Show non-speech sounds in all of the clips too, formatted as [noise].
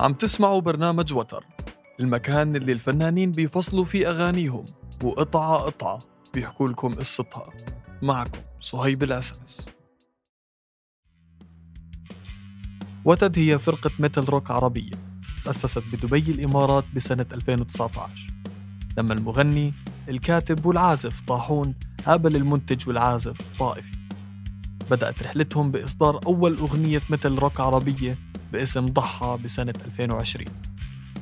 عم تسمعوا برنامج وتر المكان اللي الفنانين بيفصلوا فيه أغانيهم وقطعة قطعة بيحكوا لكم قصتها. معكم صهيب الأساس وتد هي فرقة metal rock عربية تأسست بدبي الإمارات بسنة 2019 لما المغني الكاتب والعازف طاحون قابل المنتج والعازف طائفي. بدأت رحلتهم بإصدار أول أغنية metal rock عربية باسم ضحى بسنة 2020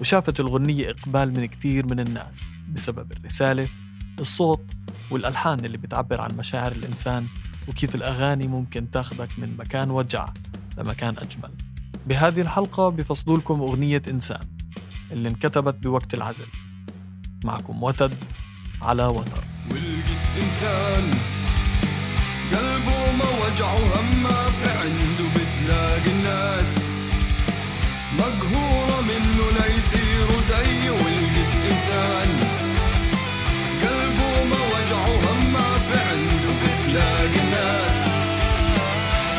وشافت الغنية إقبال من كتير من الناس بسبب الرسالة الصوت والألحان اللي بتعبر عن مشاعر الإنسان وكيف الأغاني ممكن تاخدك من مكان وجع لمكان أجمل. بهذه الحلقة بفصلوا لكم أغنية إنسان اللي انكتبت بوقت العزل. معكم وتد على وتر. ولقيت إنسان قلبه ما وجعه هم في عنده بتلاقي الناس. مقهورة منه ليصيروا زيه ولقيت إنسان قلبه ما وجعه هم ما في عنده بتلاقي الناس.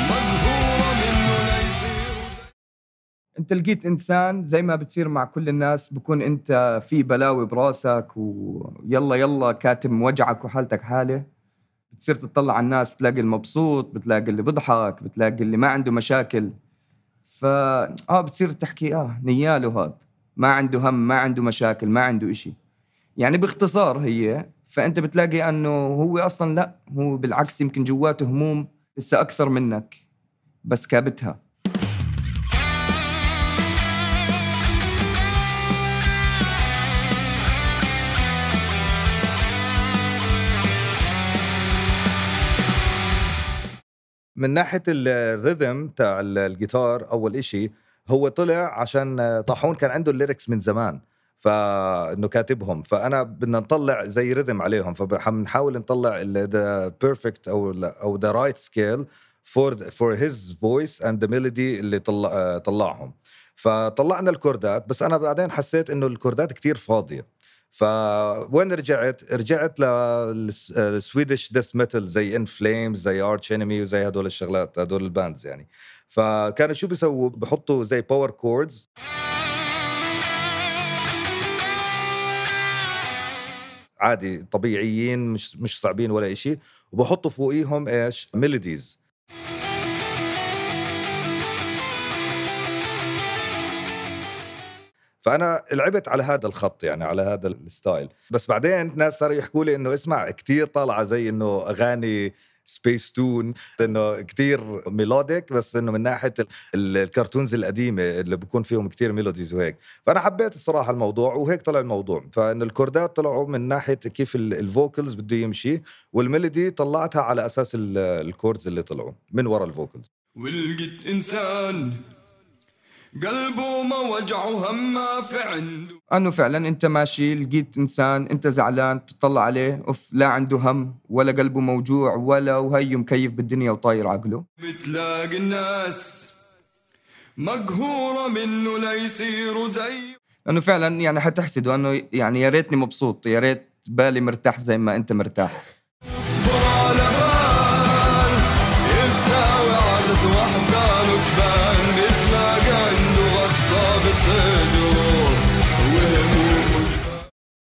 مقهورة منه ليصيروا انت لقيت انسان زي ما بتصير مع كل الناس بكون انت في بلاوي براسك ويلا يلا كاتم وجعك وحالتك حالة. بتصير تطلع على الناس بتلاقي المبسوط بتلاقي اللي بضحك بتلاقي اللي ما عنده مشاكل. ف آه بتصير تحكي آه نياله هاد ما عنده هم ما عنده مشاكل ما عنده إشي. يعني باختصار هي فأنت بتلاقي أنه هو أصلا لا هو بالعكس يمكن جواته هموم لسه أكثر منك بس كابتها. من ناحية ال- ال rhythm تاع ال- الجيتار أول إشي هو طلع عشان طاحون كان عنده ال lyrics من زمان فإنه كاتبهم فأنا بدنا نطلع زي rhythm عليهم فبنحاول نطلع the perfect أو أو the right scale for for his voice and the melody اللي طلع طلعهم. فطلعنا الكوردات بس أنا بعدين حسيت إنه الكوردات كتير فاضية. فوين رجعت؟ رجعت لل Swedish death metal زي In Flames زي Arch Enemy وزي هدول الشغلات هدول ال bands يعني فكانوا شو بيسووا؟ بحطوا زي power chords عادي طبيعيين مش مش صعبين ولا إشي وبحطوا فوقيهم إيش؟ melodies فأنا لعبت على هذا الخط يعني على هذا ال style. بس بعدين ناس صاروا يحكوا لي إنه اسمع كتير طالعة زي إنه أغاني سبيس تون إنه كتير melodic بس إنه من ناحية ال- ال- ال cartoons القديمة اللي بكون فيهم كتير melodies وهيك. فأنا حبيت الصراحة الموضوع وهيك طلع الموضوع. فإنه الكوردات طلعوا من ناحية كيف ال- ال vocals بده يمشي وال melody طلعتها على أساس ال- ال chords اللي طلعوا من ورا ال vocals ولقيت إنسان قلبه ما وجعه هم ما في عنده أنه فعلا أنت ماشي لقيت إنسان أنت زعلان تطلع عليه أوف لا عنده هم ولا قلبه موجوع ولا وهي مكيف بالدنيا وطاير عقله. بتلاقي الناس مقهورة منه ليصيروا زي. لأنه فعلا يعني حتحسده أنه يعني يا ريتني مبسوط يا ريت بالي مرتاح زي ما أنت مرتاح.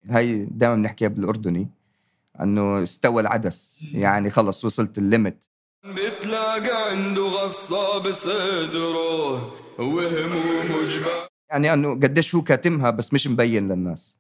هاي دائما بنحكيها بالأردني إنه استوى العدس. يعني خلص وصلت ال limit. بتلاقي عنده غصة بصدره وهمومه يعني إنه قديش هو كاتمها بس مش مبين للناس.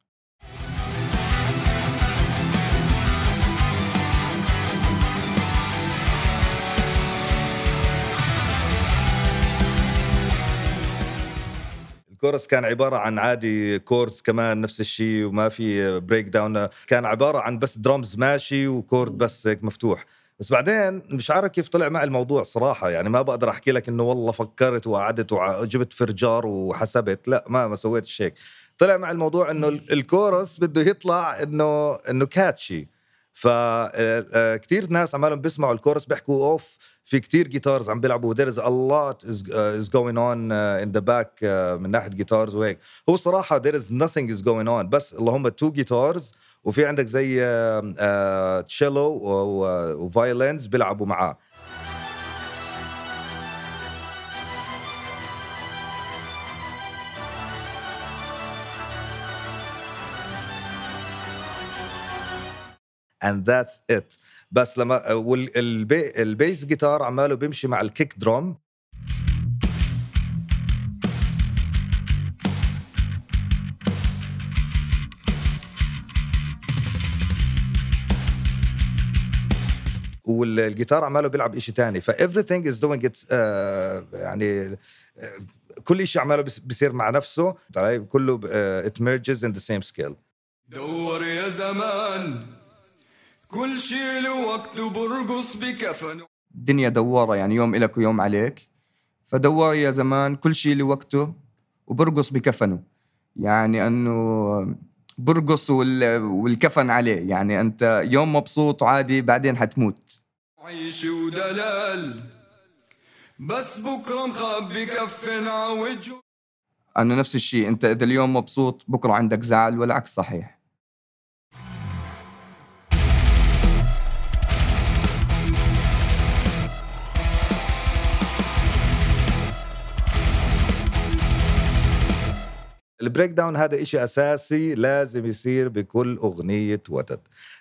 الكورس كان عبارة عن عادي chords كمان نفس الشيء وما في breakdown كان عبارة عن بس درامز ماشي و chord بس هيك مفتوح. بس بعدين مش عارف كيف طلع معي الموضوع صراحة. يعني ما بقدر أحكي لك إنه والله فكرت وقعدت وجبت فرجار وحسبت. لا ما ما سويتش هيك. طلع معي الموضوع إنه ال- الكورس بده يطلع إنه إنه catchy فكتير ناس عمالهم بيسمعوا الكورس بيحكوا أوف في كتير guitars عم بيلعبوا. There is a lot is, is going on in the back من ناحية guitars وهيك. هو صراحة there is nothing is going on. بس اللهم two guitars وفي عندك زي cellos و violins بيلعبوا معاه. and that's it بس لما وال bass guitar عماله بيمشي مع ال kick drum. والجيتار عماله بيلعب شيء ثاني ف everything is doing آه، يعني آه، كل شيء عماله بيصير مع نفسه. طيب، كله ات it merges in the same scale. دور يا زمان. كل شيء له برقص وبرقص بكفنه الدنيا دوارة يعني يوم إلك ويوم عليك. فدوار يا زمان كل شيء له وقته وبرقص بكفنه. يعني أنه برقص والكفن عليه. يعني أنت يوم مبسوط عادي بعدين حتموت. عيش ودلال بس بكرة مخبي كفن عوجه. أنه نفس الشيء أنت إذا اليوم مبسوط بكرة عندك زعل والعكس صحيح. ال breakdown هذا إشي أساسي لازم يصير بكل أغنية وتد.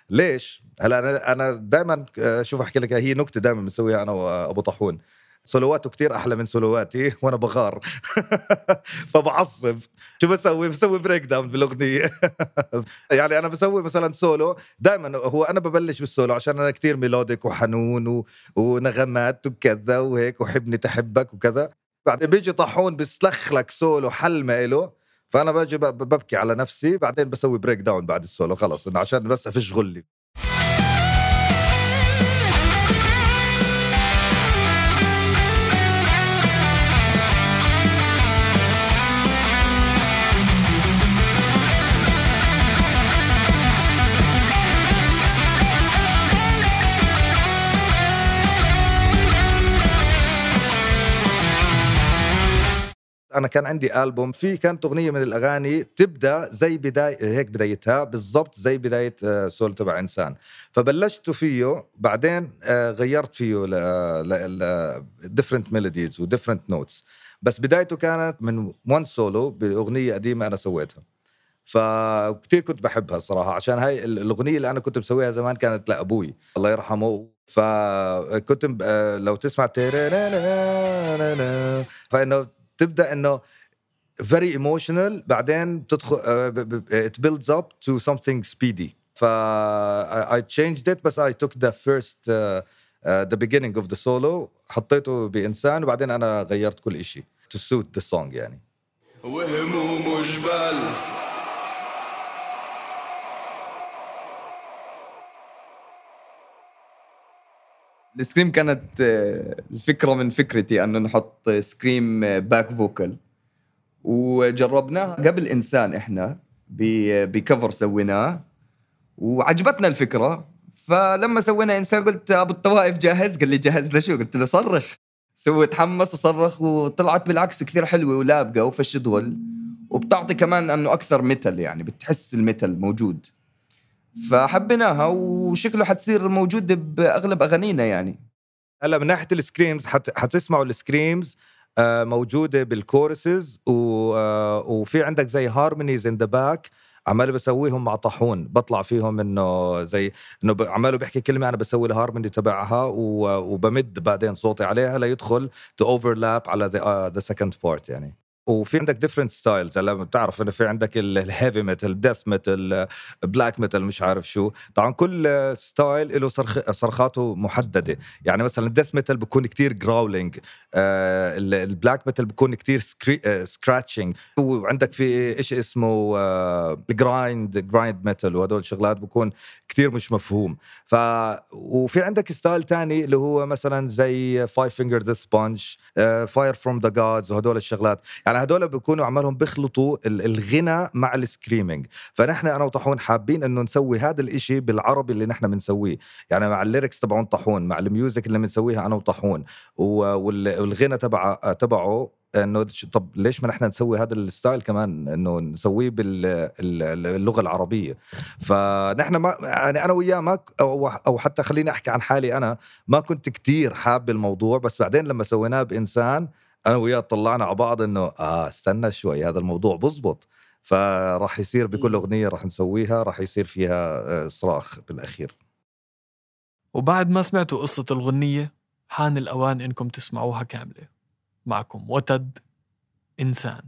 ليش؟ هلا أنا أنا دائما آه، شوف أحكي لك هي نكتة دائما بنسويها أنا وأبو طاحون سولواته كتير أحلى من سولواتي [laughs] وأنا بغار. [laughs] فبعصب. شو بسوي؟ بسوي breakdown بالأغنية. [laughs] يعني أنا بسوي مثلا سولو. دائما هو أنا ببلش بالسولو عشان أنا كتير melodic وحنون و... ونغمات وكذا وهيك وحبني تحبك وكذا. بعدين بيجي طاحون بيسلخ لك سولو حل ما إله. فأنا باجي ببكي على نفسي بعدين بسوي breakdown بعد السولو خلص إنه عشان بس أفش غلي. أنا كان عندي ألبوم في كانت اغنيه من الأغاني تبدأ زي بدايه هيك بدايتها بالضبط زي بداية آه، سول تبع إنسان. فبلشت فيه بعدين آه، غيرت فيه ل different melodies و different notes بس بدايته كانت من one solo بأغنية قديمة أنا سويتها. فكتير كنت بحبها صراحة عشان هاي الأغنية اللي أنا كنت بسويها زمان كانت لأبوي. الله يرحمه. فكنت آه، لو تسمع فإنه بتبدأ إنه very emotional بعدين بتدخل it builds up to something speedy ف I changed it بس I took the first the beginning of the solo حطيته بإنسان وبعدين أنا غيرت كل شيء to suit the song يعني. وهم وجبال. ال scream كانت آه، الفكرة من فكرتي أنه نحط scream back vocal وجربناها قبل إنسان إحنا ب cover سويناه وعجبتنا الفكرة. فلما سوينا إنسان قلت أبو الطوائف جاهز؟ قال لي جاهز لشو؟ قلت له صرخ. سوي تحمس وصرخ وطلعت بالعكس كثير حلوة ولابقة وفش دول. وبتعطي كمان أنه أكثر metal يعني بتحس ال metal موجود. فحبيناها وشكله حتصير موجود بأغلب أغانينا يعني. هلا من ناحية ال screams حت... حتسمعوا ال screams آه، موجودة بال choruses و... آه، وفي عندك زي harmonies in the back عمال بسويهم مع طاحون بطلع فيهم إنه زي إنه عماله بيحكي كلمة أنا بسوي الهارموني تبعها و... وبمد بعدين صوتي عليها ليدخل to overlap على the second part يعني. وفي عندك different styles هلا بتعرف إنه في عندك ال heavy metal death metal black metal مش عارف شو. طبعا كل style له صرخ صرخاته محددة. يعني مثلا ال death metal بيكون كتير growling آه ال black metal بيكون كتير scratching وعندك في شيء اسمه آه ال grind grind metal وهدول الشغلات بكون كتير مش مفهوم. ف وفي عندك style تاني اللي هو مثلا زي Five Finger Death Punch Fire From the Gods وهدول الشغلات. يعني هدول بيكونوا عمالهم بيخلطوا ال- الغنى مع ال screaming. فنحن أنا وطاحون حابين إنه نسوي هذا الإشي بالعربي اللي نحن بنسويه. يعني مع ال lyrics تبعون طاحون مع ال music اللي بنسويها أنا وطاحون. و- وال- والغنى تبع تبعه إنه طب ليش ما نحن نسوي هذا ال style كمان؟ إنه نسويه باللغة العربية. فنحن ما يعني أنا وياه ما أو حتى خليني أحكي عن حالي أنا ما كنت كتير حاب الموضوع بس بعدين لما سويناه بإنسان أنا وياه طلعنا على بعض إنه آه استنى شوي هذا الموضوع بزبط. فراح يصير بكل أغنية راح نسويها راح يصير فيها آه، صراخ بالأخير. وبعد ما سمعتوا قصة الغنية حان الأوان إنكم تسمعوها كاملة. معكم وتد إنسان.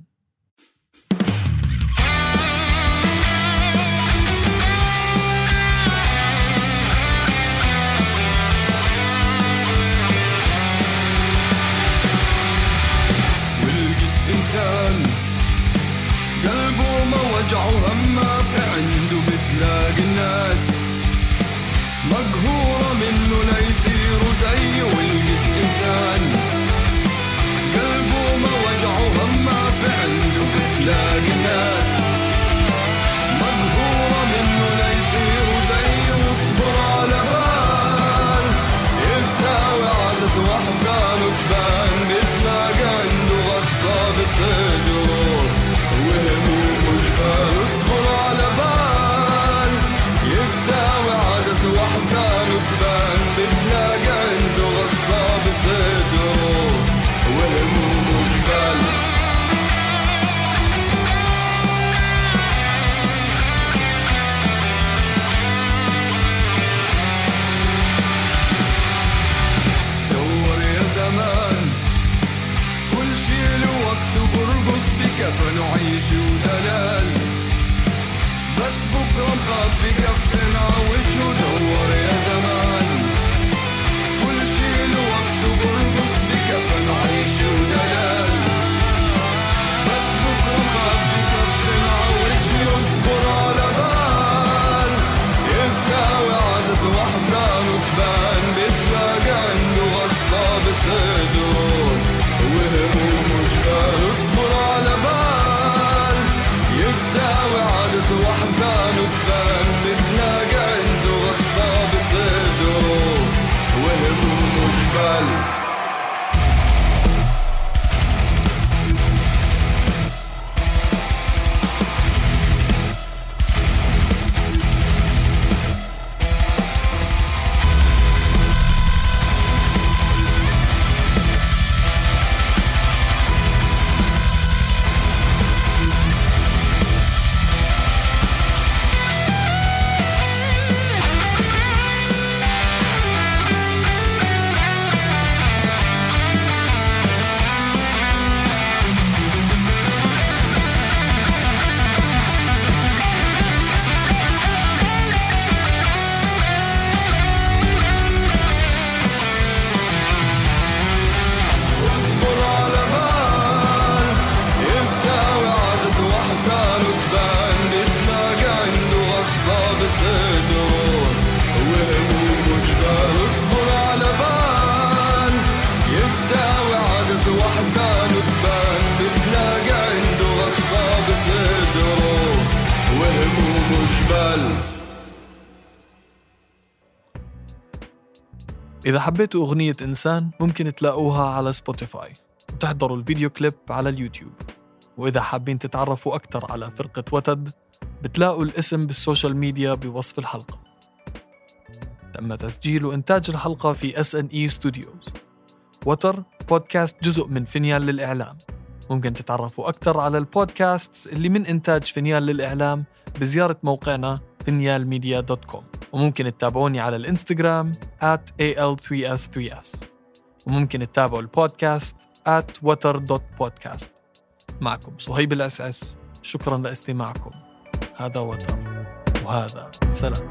بكرة مخبي كفن عوجه دور يا زمان إذا حبيتوا أغنية إنسان ممكن تلاقوها على سبوتيفاي وتحضروا ال video clip على اليوتيوب. وإذا حابين تتعرفوا أكثر على فرقة وتد بتلاقوا الاسم بال social media بوصف الحلقة. تم تسجيل وإنتاج الحلقة في A Studios وتر بودكاست جزء من فينيال للإعلام. ممكن تتعرفوا أكثر على البودكاست اللي من إنتاج فينيال للإعلام بزيارة موقعنا فينيالميديا.com وممكن تتابعوني على الإنستغرام at al3s3s وممكن تتابعوا البودكاست at water.podcast معكم صهيب الأسعس شكرا لاستماعكم. هذا وتر. وهذا سلام.